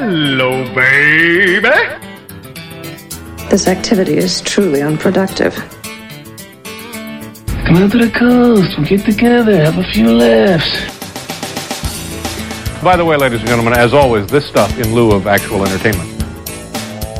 Hello, baby. This activity is truly unproductive. Come out to the coast. We'll get together, have a few laughs. By the way, ladies and gentlemen, as always, this stuff in lieu of actual entertainment.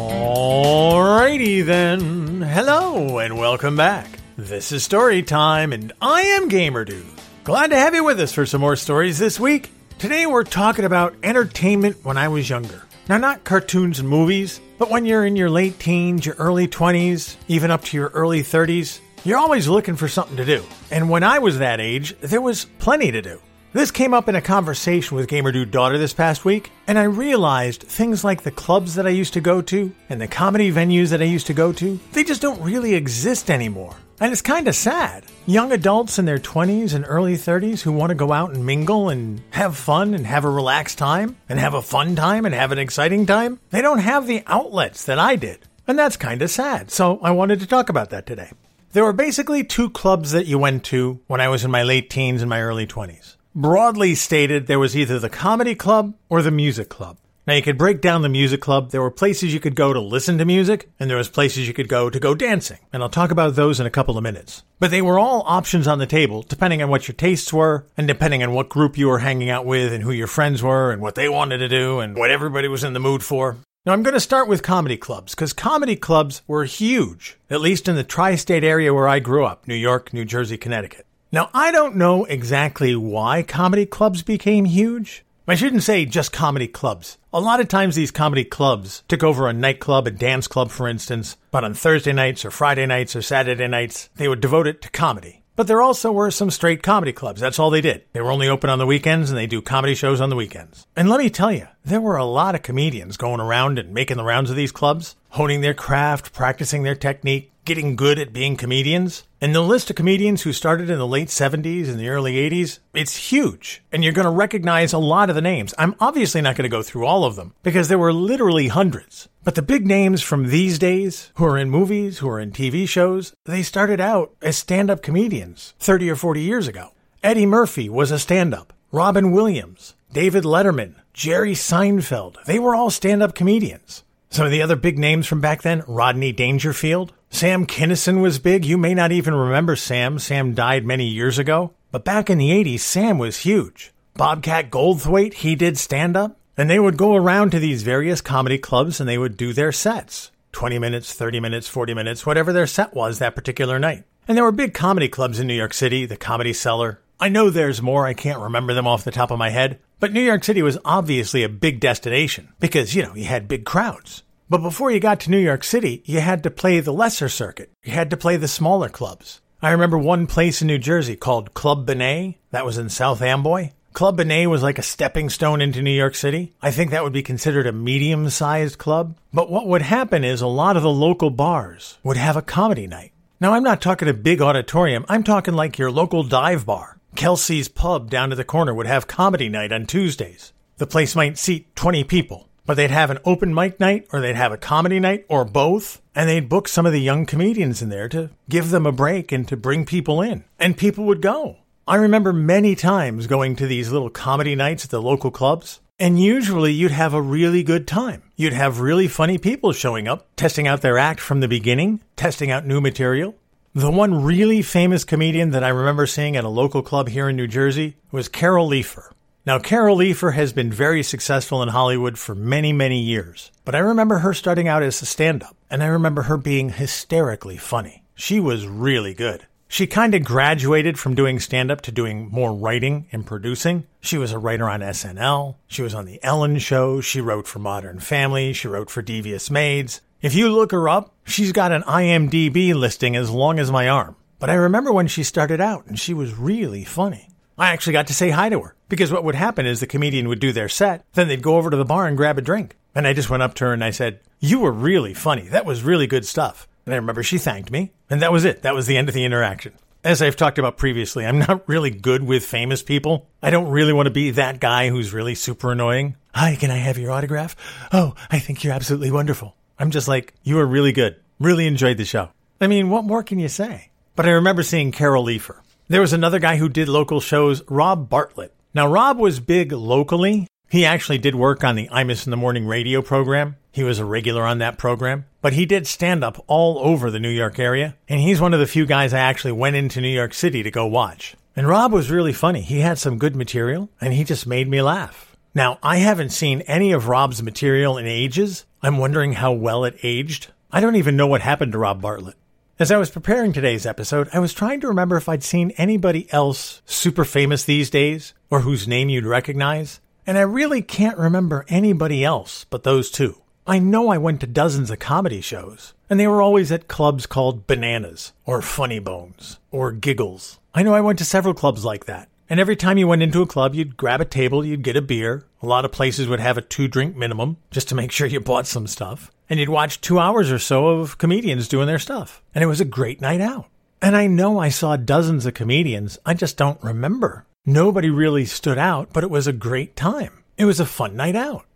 Alrighty then. Hello and welcome back. This is Story Time, and I am Gamer Dude. Glad to have you with us for some more stories this week. Today we're talking about entertainment when I was younger. Now, not cartoons and movies, but when you're in your late teens, your early 20s, even up to your early 30s, you're always looking for something to do. And when I was that age, there was plenty to do. This came up in a conversation with Gamer Dude daughter this past week, and I realized things like the clubs that I used to go to and the comedy venues that I used to go to, they just don't really exist anymore. And it's kind of sad. Young adults in their 20s and early 30s who want to go out and mingle and have fun and have a relaxed time and have a fun time and have an exciting time, they don't have the outlets that I did. And that's kind of sad. So I wanted to talk about that today. There were basically two clubs that you went to when I was in my late teens and my early 20s. Broadly stated, there was either the comedy club or the music club. Now you could break down the music club. There were places you could go to listen to music, and there was places you could go to go dancing. And I'll talk about those in a couple of minutes. But they were all options on the table, depending on what your tastes were, and depending on what group you were hanging out with, and who your friends were, and what they wanted to do, and what everybody was in the mood for. Now I'm going to start with comedy clubs, because comedy clubs were huge, at least in the tri state area where I grew up New York, New Jersey, Connecticut. Now, I don't know exactly why comedy clubs became huge. I shouldn't say just comedy clubs. A lot of times these comedy clubs took over a nightclub, a dance club, for instance, but on Thursday nights or Friday nights or Saturday nights, they would devote it to comedy. But there also were some straight comedy clubs. That's all they did. They were only open on the weekends and they do comedy shows on the weekends. And let me tell you, there were a lot of comedians going around and making the rounds of these clubs, honing their craft, practicing their technique, getting good at being comedians. And the list of comedians who started in the late 70s and the early 80s, it's huge. And you're going to recognize a lot of the names. I'm obviously not going to go through all of them because there were literally hundreds. But the big names from these days, who are in movies, who are in TV shows, they started out as stand up comedians 30 or 40 years ago. Eddie Murphy was a stand up. Robin Williams, David Letterman, Jerry Seinfeld, they were all stand up comedians. Some of the other big names from back then Rodney Dangerfield, Sam Kinison was big. You may not even remember Sam. Sam died many years ago. But back in the 80s, Sam was huge. Bobcat Goldthwait, he did stand up. And they would go around to these various comedy clubs and they would do their sets 20 minutes, 30 minutes, 40 minutes, whatever their set was that particular night. And there were big comedy clubs in New York City, the Comedy Cellar. I know there's more, I can't remember them off the top of my head. But New York City was obviously a big destination because, you know, you had big crowds. But before you got to New York City, you had to play the lesser circuit. You had to play the smaller clubs. I remember one place in New Jersey called Club Bene. That was in South Amboy. Club Bene was like a stepping stone into New York City. I think that would be considered a medium sized club. But what would happen is a lot of the local bars would have a comedy night. Now, I'm not talking a big auditorium, I'm talking like your local dive bar. Kelsey's Pub down to the corner would have comedy night on Tuesdays. The place might seat 20 people but they'd have an open mic night or they'd have a comedy night or both. And they'd book some of the young comedians in there to give them a break and to bring people in. And people would go. I remember many times going to these little comedy nights at the local clubs. And usually you'd have a really good time. You'd have really funny people showing up, testing out their act from the beginning, testing out new material. The one really famous comedian that I remember seeing at a local club here in New Jersey was Carol Leifer. Now, Carol Leifer has been very successful in Hollywood for many, many years, but I remember her starting out as a stand up, and I remember her being hysterically funny. She was really good. She kind of graduated from doing stand up to doing more writing and producing. She was a writer on SNL. She was on The Ellen Show. She wrote for Modern Family. She wrote for Devious Maids. If you look her up, she's got an IMDb listing as long as my arm. But I remember when she started out, and she was really funny. I actually got to say hi to her because what would happen is the comedian would do their set, then they'd go over to the bar and grab a drink. And I just went up to her and I said, You were really funny. That was really good stuff. And I remember she thanked me, and that was it. That was the end of the interaction. As I've talked about previously, I'm not really good with famous people. I don't really want to be that guy who's really super annoying. Hi, can I have your autograph? Oh, I think you're absolutely wonderful. I'm just like, you are really good. Really enjoyed the show. I mean, what more can you say? But I remember seeing Carol Leifer. There was another guy who did local shows, Rob Bartlett. Now, Rob was big locally, He actually did work on the Imus in the Morning radio program. He was a regular on that program, but he did stand up all over the New York area, and he's one of the few guys I actually went into New York City to go watch. And Rob was really funny. He had some good material, and he just made me laugh. Now, I haven't seen any of Rob's material in ages. I'm wondering how well it aged. I don't even know what happened to Rob Bartlett. As I was preparing today's episode, I was trying to remember if I'd seen anybody else super famous these days or whose name you'd recognize, and I really can't remember anybody else but those two. I know I went to dozens of comedy shows, and they were always at clubs called Bananas, or Funny Bones, or Giggles. I know I went to several clubs like that. And every time you went into a club, you'd grab a table, you'd get a beer. A lot of places would have a two drink minimum just to make sure you bought some stuff and you'd watch two hours or so of comedians doing their stuff. And it was a great night out. And I know I saw dozens of comedians, I just don't remember. Nobody really stood out, but it was a great time. It was a fun night out.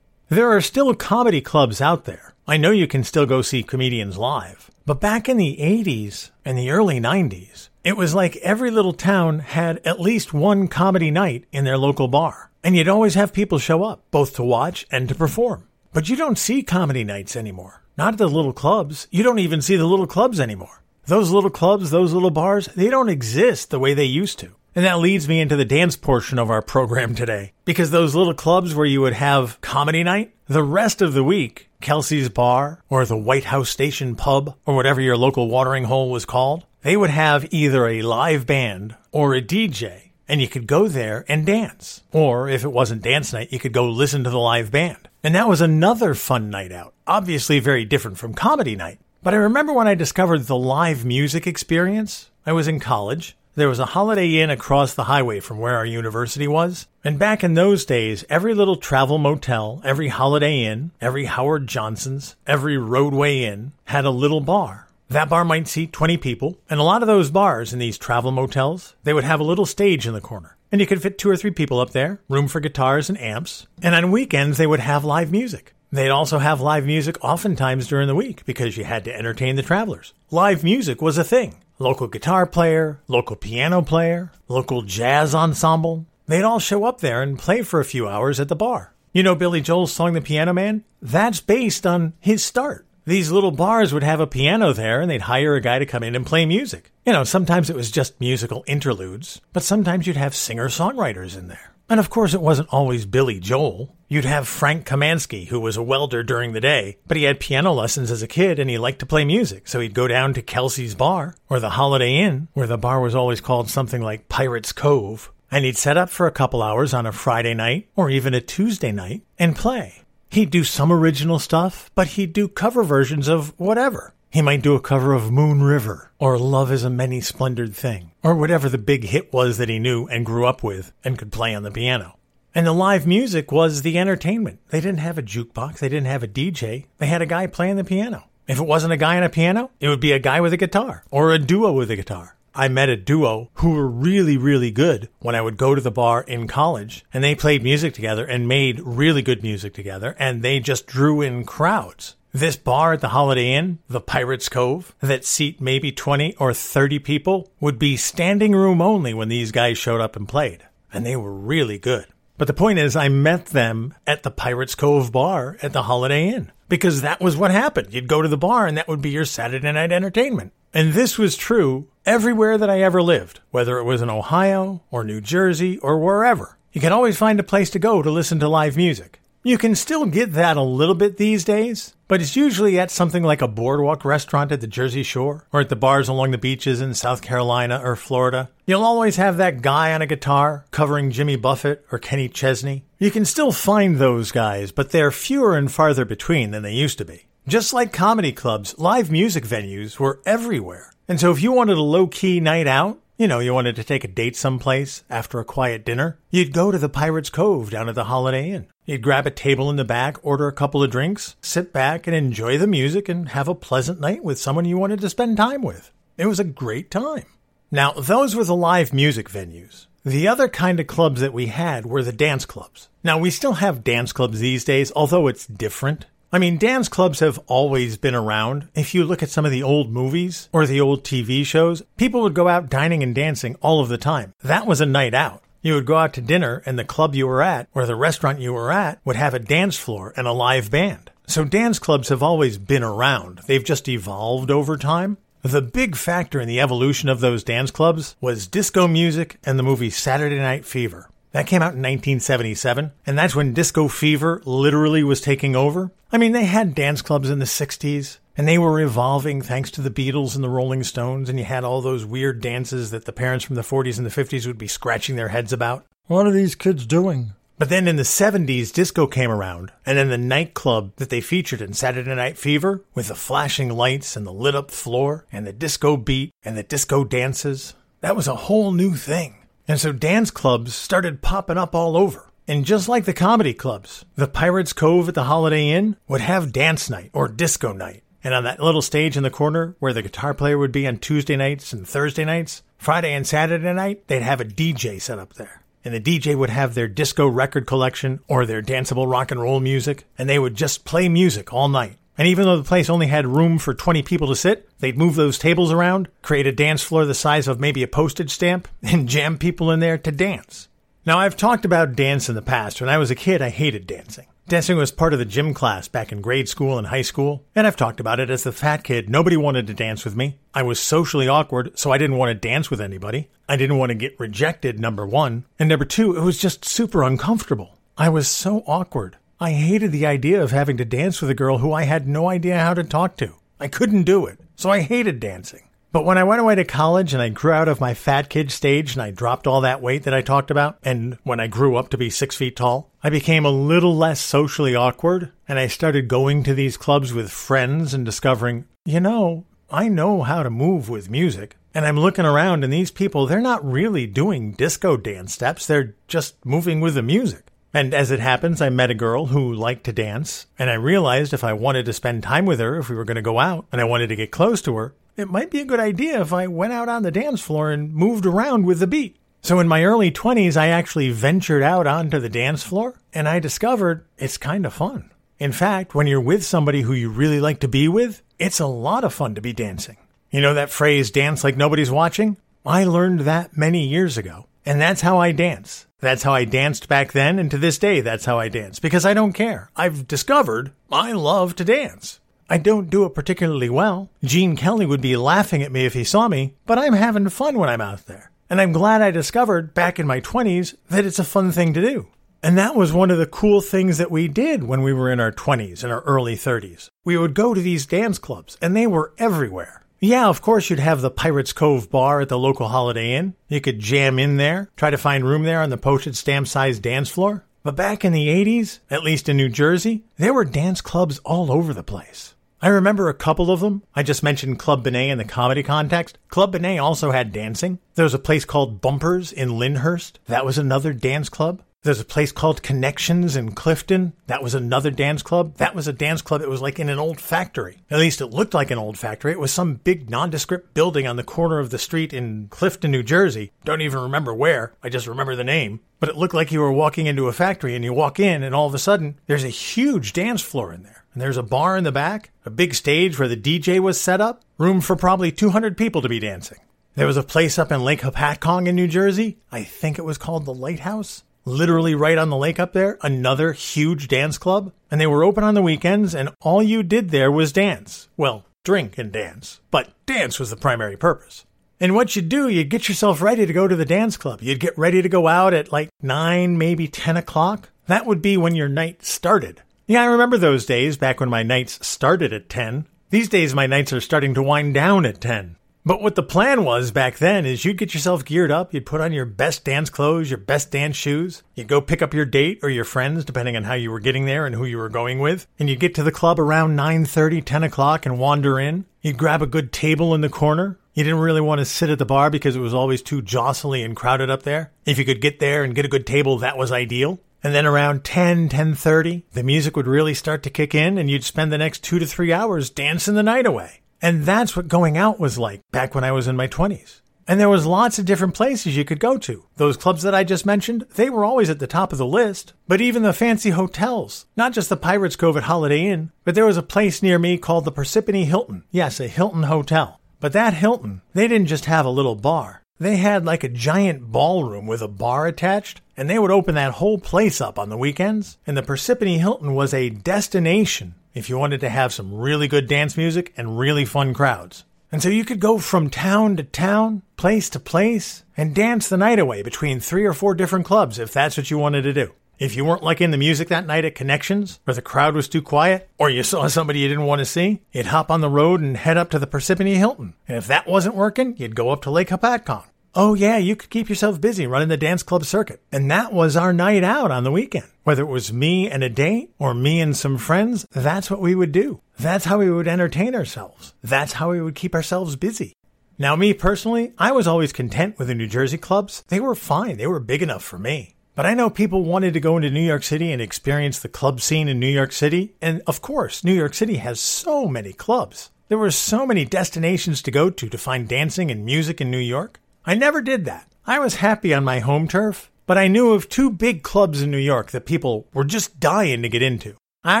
There are still comedy clubs out there. I know you can still go see comedians live. But back in the 80s and the early 90s, it was like every little town had at least one comedy night in their local bar. And you'd always have people show up, both to watch and to perform. But you don't see comedy nights anymore. Not at the little clubs. You don't even see the little clubs anymore. Those little clubs, those little bars, they don't exist the way they used to. And that leads me into the dance portion of our program today. Because those little clubs where you would have comedy night, the rest of the week, Kelsey's Bar or the White House Station Pub or whatever your local watering hole was called, they would have either a live band or a DJ and you could go there and dance. Or if it wasn't dance night, you could go listen to the live band. And that was another fun night out. Obviously very different from comedy night. But I remember when I discovered the live music experience. I was in college. There was a Holiday Inn across the highway from where our university was. And back in those days, every little travel motel, every Holiday Inn, every Howard Johnson's, every Rodeway Inn had a little bar. That bar might seat 20 people, and a lot of those bars in these travel motels, they would have a little stage in the corner. And you could fit two or three people up there, room for guitars and amps. And on weekends, they would have live music. They'd also have live music oftentimes during the week because you had to entertain the travelers. Live music was a thing. Local guitar player, local piano player, local jazz ensemble. They'd all show up there and play for a few hours at the bar. You know Billy Joel's song The Piano Man? That's based on his start. These little bars would have a piano there and they'd hire a guy to come in and play music. You know, sometimes it was just musical interludes, but sometimes you'd have singer songwriters in there. And of course, it wasn't always Billy Joel. You'd have Frank Kamansky, who was a welder during the day, but he had piano lessons as a kid and he liked to play music. So he'd go down to Kelsey's Bar or the Holiday Inn, where the bar was always called something like Pirates Cove. And he'd set up for a couple hours on a Friday night or even a Tuesday night and play. He'd do some original stuff, but he'd do cover versions of whatever. He might do a cover of Moon River, or Love is a Many Splendored Thing, or whatever the big hit was that he knew and grew up with and could play on the piano. And the live music was the entertainment. They didn't have a jukebox, they didn't have a DJ, they had a guy playing the piano. If it wasn't a guy on a piano, it would be a guy with a guitar, or a duo with a guitar. I met a duo who were really, really good when I would go to the bar in college and they played music together and made really good music together and they just drew in crowds. This bar at the Holiday Inn, the Pirates Cove, that seat maybe 20 or 30 people would be standing room only when these guys showed up and played. And they were really good. But the point is, I met them at the Pirates Cove bar at the Holiday Inn because that was what happened. You'd go to the bar and that would be your Saturday night entertainment. And this was true everywhere that I ever lived, whether it was in Ohio or New Jersey or wherever. You can always find a place to go to listen to live music. You can still get that a little bit these days, but it's usually at something like a boardwalk restaurant at the Jersey Shore or at the bars along the beaches in South Carolina or Florida. You'll always have that guy on a guitar covering Jimmy Buffett or Kenny Chesney. You can still find those guys, but they're fewer and farther between than they used to be. Just like comedy clubs, live music venues were everywhere. And so if you wanted a low key night out, you know, you wanted to take a date someplace after a quiet dinner, you'd go to the Pirates Cove down at the Holiday Inn. You'd grab a table in the back, order a couple of drinks, sit back and enjoy the music and have a pleasant night with someone you wanted to spend time with. It was a great time. Now, those were the live music venues. The other kind of clubs that we had were the dance clubs. Now, we still have dance clubs these days, although it's different. I mean, dance clubs have always been around. If you look at some of the old movies or the old TV shows, people would go out dining and dancing all of the time. That was a night out. You would go out to dinner, and the club you were at, or the restaurant you were at, would have a dance floor and a live band. So dance clubs have always been around. They've just evolved over time. The big factor in the evolution of those dance clubs was disco music and the movie Saturday Night Fever. That came out in 1977, and that's when disco fever literally was taking over. I mean, they had dance clubs in the 60s, and they were evolving thanks to the Beatles and the Rolling Stones, and you had all those weird dances that the parents from the 40s and the 50s would be scratching their heads about. What are these kids doing? But then in the 70s, disco came around, and then the nightclub that they featured in Saturday Night Fever, with the flashing lights and the lit up floor, and the disco beat and the disco dances, that was a whole new thing. And so dance clubs started popping up all over. And just like the comedy clubs, the Pirates Cove at the Holiday Inn would have dance night or disco night. And on that little stage in the corner where the guitar player would be on Tuesday nights and Thursday nights, Friday and Saturday night, they'd have a DJ set up there and the DJ would have their disco record collection or their danceable rock and roll music, and they would just play music all night. And even though the place only had room for 20 people to sit, they'd move those tables around, create a dance floor the size of maybe a postage stamp, and jam people in there to dance. Now, I've talked about dance in the past. When I was a kid, I hated dancing. Dancing was part of the gym class back in grade school and high school, and I've talked about it as the fat kid. Nobody wanted to dance with me. I was socially awkward, so I didn't want to dance with anybody. I didn't want to get rejected, number one. And number two, it was just super uncomfortable. I was so awkward. I hated the idea of having to dance with a girl who I had no idea how to talk to. I couldn't do it, so I hated dancing. But when I went away to college and I grew out of my fat kid stage and I dropped all that weight that I talked about, and when I grew up to be six feet tall, I became a little less socially awkward and I started going to these clubs with friends and discovering, you know, I know how to move with music. And I'm looking around and these people, they're not really doing disco dance steps. They're just moving with the music. And as it happens, I met a girl who liked to dance, and I realized if I wanted to spend time with her, if we were going to go out, and I wanted to get close to her, it might be a good idea if I went out on the dance floor and moved around with the beat. So in my early 20s, I actually ventured out onto the dance floor and I discovered it's kind of fun. In fact, when you're with somebody who you really like to be with, it's a lot of fun to be dancing. You know that phrase, dance like nobody's watching? I learned that many years ago. And that's how I dance. That's how I danced back then, and to this day, that's how I dance. Because I don't care. I've discovered I love to dance. I don't do it particularly well. Gene Kelly would be laughing at me if he saw me, but I'm having fun when I'm out there. And I'm glad I discovered back in my 20s that it's a fun thing to do. And that was one of the cool things that we did when we were in our 20s and our early 30s. We would go to these dance clubs, and they were everywhere. Yeah, of course, you'd have the Pirates Cove bar at the local Holiday Inn. You could jam in there, try to find room there on the postage stamp sized dance floor. But back in the 80s, at least in New Jersey, there were dance clubs all over the place. I remember a couple of them. I just mentioned Club Bene in the comedy context. Club Bene also had dancing. There was a place called Bumpers in Lyndhurst. That was another dance club. There's a place called Connections in Clifton. That was another dance club. That was a dance club. It was like in an old factory. At least it looked like an old factory. It was some big nondescript building on the corner of the street in Clifton, New Jersey. Don't even remember where. I just remember the name. But it looked like you were walking into a factory and you walk in and all of a sudden there's a huge dance floor in there. And there's a bar in the back, a big stage where the DJ was set up, room for probably 200 people to be dancing. There was a place up in Lake Hopatcong in New Jersey. I think it was called the Lighthouse. Literally right on the lake up there, another huge dance club. And they were open on the weekends, and all you did there was dance. Well, drink and dance. But dance was the primary purpose. And what you'd do, you'd get yourself ready to go to the dance club. You'd get ready to go out at like 9, maybe 10 o'clock. That would be when your night started. Yeah, I remember those days back when my nights started at 10. These days, my nights are starting to wind down at 10. But what the plan was back then is you'd get yourself geared up, you'd put on your best dance clothes, your best dance shoes, you'd go pick up your date or your friends, depending on how you were getting there and who you were going with, and you'd get to the club around 9.30, 10 o'clock and wander in. You'd grab a good table in the corner. You didn't really want to sit at the bar because it was always too jostly and crowded up there. If you could get there and get a good table, that was ideal. And then around 10, 10.30, the music would really start to kick in and you'd spend the next two to three hours dancing the night away. And that's what going out was like back when I was in my 20s. And there was lots of different places you could go to. Those clubs that I just mentioned, they were always at the top of the list. But even the fancy hotels, not just the Pirates Cove at Holiday Inn, but there was a place near me called the Parsippany Hilton. Yes, a Hilton Hotel. But that Hilton, they didn't just have a little bar. they had like a giant ballroom with a bar attached, and they would open that whole place up on the weekends. And the Parsippany Hilton was a destination if you wanted to have some really good dance music and really fun crowds. And so you could go from town to town, place to place, and dance the night away between three or four different clubs if that's what you wanted to do. If you weren't liking the music that night at Connections, or the crowd was too quiet, or you saw somebody you didn't want to see, you'd hop on the road and head up to the Parsippany Hilton. And if that wasn't working, you'd go up to Lake Hopatcong. Oh yeah, you could keep yourself busy running the dance club circuit. And that was our night out on the weekend. Whether it was me and a date or me and some friends, that's what we would do. That's how we would entertain ourselves. That's how we would keep ourselves busy. Now, me personally, I was always content with the New Jersey clubs. They were fine. They were big enough for me. But I know people wanted to go into New York City and experience the club scene in New York City. And of course, New York City has so many clubs. There were so many destinations to go to to find dancing and music in New York. I never did that. I was happy on my home turf, but I knew of two big clubs in New York that people were just dying to get into. I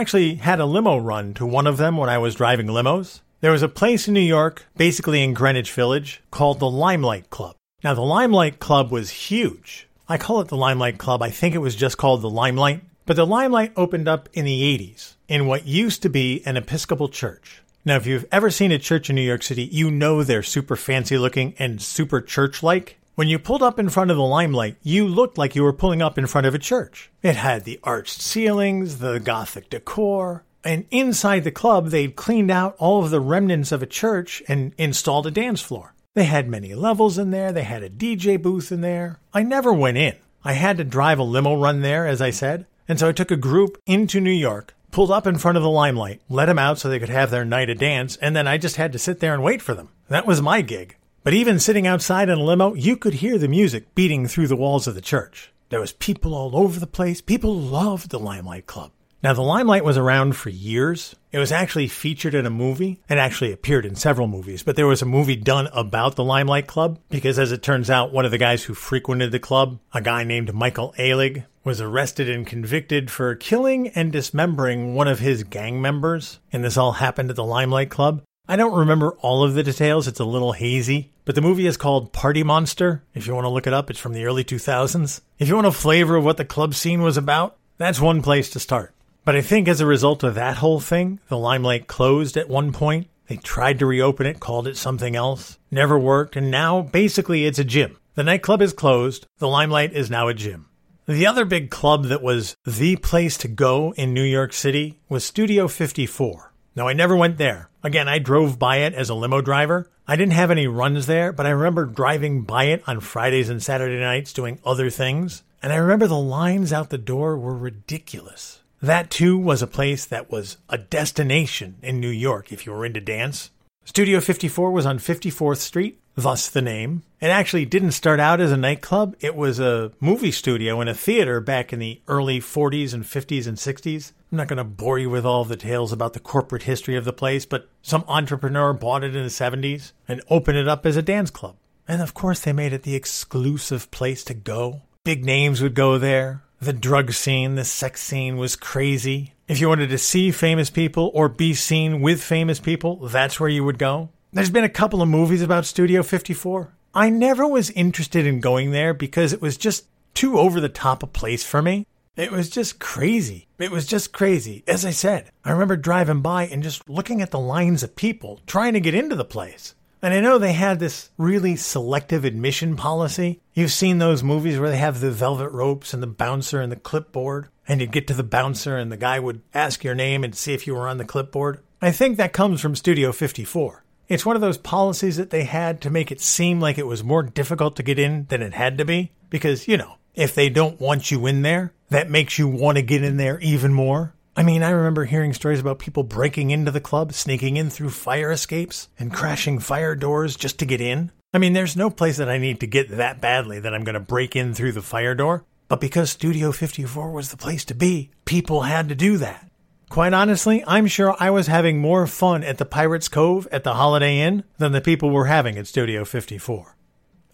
actually had a limo run to one of them when I was driving limos. There was a place in New York, basically in Greenwich Village, called the Limelight Club. Now, the Limelight Club was huge. I call it the Limelight Club. I think it was just called the Limelight. But the Limelight opened up in the 80s in what used to be an Episcopal church. Now, if you've ever seen a church in New York City, you know they're super fancy looking and super church like. When you pulled up in front of the limelight, you looked like you were pulling up in front of a church. It had the arched ceilings, the Gothic decor, and inside the club, they'd cleaned out all of the remnants of a church and installed a dance floor. They had many levels in there, they had a DJ booth in there. I never went in. I had to drive a limo run there, as I said, and so I took a group into New York pulled up in front of the limelight, let them out so they could have their night of dance, and then I just had to sit there and wait for them. That was my gig. But even sitting outside in a limo, you could hear the music beating through the walls of the church. There was people all over the place. People loved the Limelight Club. Now, the Limelight was around for years. It was actually featured in a movie and actually appeared in several movies, but there was a movie done about the Limelight Club because, as it turns out, one of the guys who frequented the club, a guy named Michael Alig, was arrested and convicted for killing and dismembering one of his gang members. And this all happened at the Limelight Club. I don't remember all of the details, it's a little hazy, but the movie is called Party Monster. If you want to look it up, it's from the early 2000s. If you want a flavor of what the club scene was about, that's one place to start. But I think as a result of that whole thing, the Limelight closed at one point. They tried to reopen it, called it something else, never worked, and now basically it's a gym. The nightclub is closed, the Limelight is now a gym. The other big club that was the place to go in New York City was Studio 54. Now, I never went there. Again, I drove by it as a limo driver. I didn't have any runs there, but I remember driving by it on Fridays and Saturday nights doing other things. And I remember the lines out the door were ridiculous. That too was a place that was a destination in New York if you were into dance. Studio 54 was on 54th Street, thus the name. It actually didn't start out as a nightclub. It was a movie studio and a theater back in the early 40s and 50s and 60s. I'm not going to bore you with all the tales about the corporate history of the place, but some entrepreneur bought it in the 70s and opened it up as a dance club. And of course, they made it the exclusive place to go. Big names would go there. The drug scene, the sex scene was crazy. If you wanted to see famous people or be seen with famous people, that's where you would go. There's been a couple of movies about Studio 54. I never was interested in going there because it was just too over the top a place for me. It was just crazy. It was just crazy. As I said, I remember driving by and just looking at the lines of people trying to get into the place. And I know they had this really selective admission policy. You've seen those movies where they have the velvet ropes and the bouncer and the clipboard, and you'd get to the bouncer and the guy would ask your name and see if you were on the clipboard. I think that comes from Studio 54. It's one of those policies that they had to make it seem like it was more difficult to get in than it had to be. Because, you know, if they don't want you in there, that makes you want to get in there even more. I mean, I remember hearing stories about people breaking into the club, sneaking in through fire escapes, and crashing fire doors just to get in. I mean, there's no place that I need to get that badly that I'm going to break in through the fire door. But because Studio 54 was the place to be, people had to do that. Quite honestly, I'm sure I was having more fun at the Pirates Cove at the Holiday Inn than the people were having at Studio 54.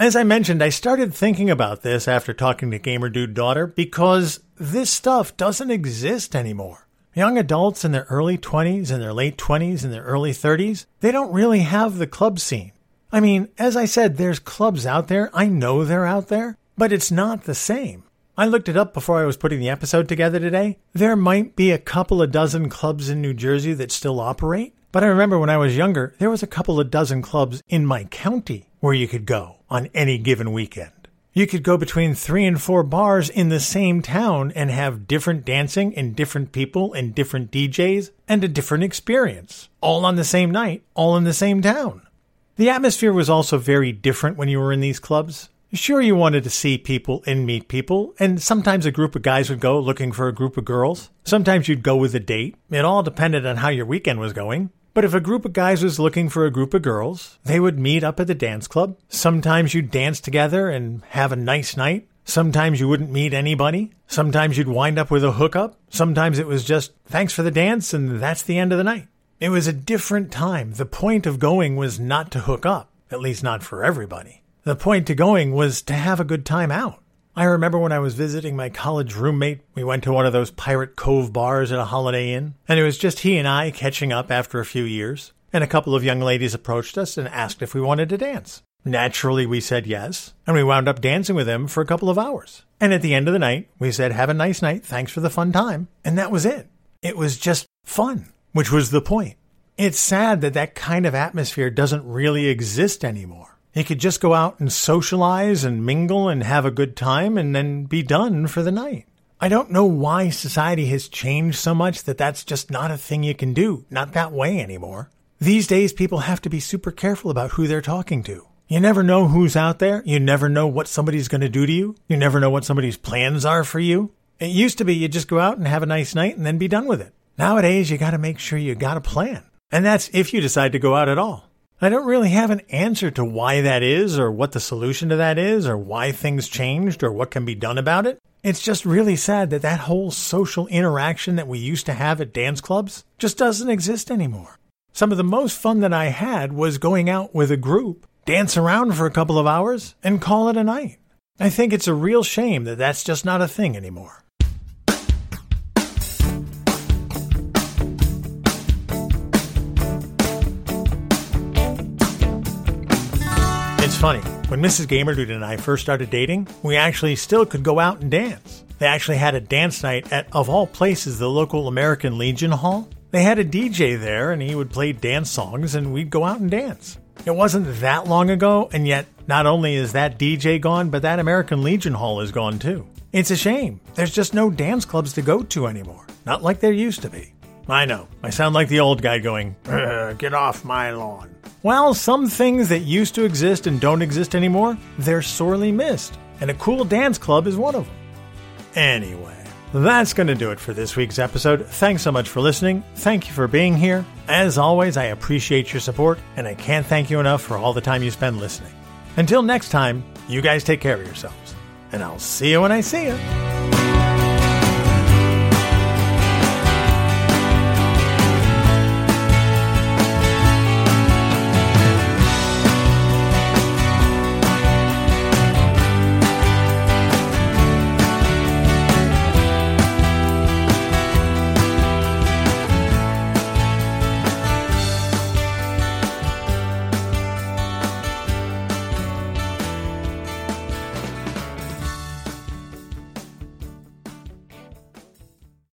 As I mentioned, I started thinking about this after talking to Gamer Dude Daughter because this stuff doesn't exist anymore. Young adults in their early 20s and their late 20s and their early 30s, they don't really have the club scene. I mean, as I said, there's clubs out there. I know they're out there, but it's not the same. I looked it up before I was putting the episode together today. There might be a couple of dozen clubs in New Jersey that still operate, but I remember when I was younger, there was a couple of dozen clubs in my county where you could go on any given weekend. You could go between three and four bars in the same town and have different dancing and different people and different DJs and a different experience, all on the same night, all in the same town. The atmosphere was also very different when you were in these clubs. Sure, you wanted to see people and meet people, and sometimes a group of guys would go looking for a group of girls. Sometimes you'd go with a date. It all depended on how your weekend was going. But if a group of guys was looking for a group of girls, they would meet up at the dance club. Sometimes you'd dance together and have a nice night. Sometimes you wouldn't meet anybody. Sometimes you'd wind up with a hookup. Sometimes it was just thanks for the dance and that's the end of the night. It was a different time. The point of going was not to hook up, at least not for everybody. The point to going was to have a good time out. I remember when I was visiting my college roommate, we went to one of those Pirate Cove bars at a Holiday Inn, and it was just he and I catching up after a few years. And a couple of young ladies approached us and asked if we wanted to dance. Naturally, we said yes, and we wound up dancing with them for a couple of hours. And at the end of the night, we said, Have a nice night, thanks for the fun time. And that was it. It was just fun, which was the point. It's sad that that kind of atmosphere doesn't really exist anymore. You could just go out and socialize and mingle and have a good time and then be done for the night. I don't know why society has changed so much that that's just not a thing you can do, not that way anymore. These days, people have to be super careful about who they're talking to. You never know who's out there. You never know what somebody's going to do to you. You never know what somebody's plans are for you. It used to be you just go out and have a nice night and then be done with it. Nowadays, you got to make sure you got a plan. And that's if you decide to go out at all. I don't really have an answer to why that is, or what the solution to that is, or why things changed, or what can be done about it. It's just really sad that that whole social interaction that we used to have at dance clubs just doesn't exist anymore. Some of the most fun that I had was going out with a group, dance around for a couple of hours, and call it a night. I think it's a real shame that that's just not a thing anymore. Funny. When Mrs. Gamerdude and I first started dating, we actually still could go out and dance. They actually had a dance night at, of all places, the local American Legion Hall. They had a DJ there, and he would play dance songs, and we'd go out and dance. It wasn't that long ago, and yet not only is that DJ gone, but that American Legion Hall is gone too. It's a shame. There's just no dance clubs to go to anymore. Not like there used to be. I know. I sound like the old guy going, get off my lawn. Well, some things that used to exist and don't exist anymore, they're sorely missed. And a cool dance club is one of them. Anyway, that's going to do it for this week's episode. Thanks so much for listening. Thank you for being here. As always, I appreciate your support, and I can't thank you enough for all the time you spend listening. Until next time, you guys take care of yourselves, and I'll see you when I see you.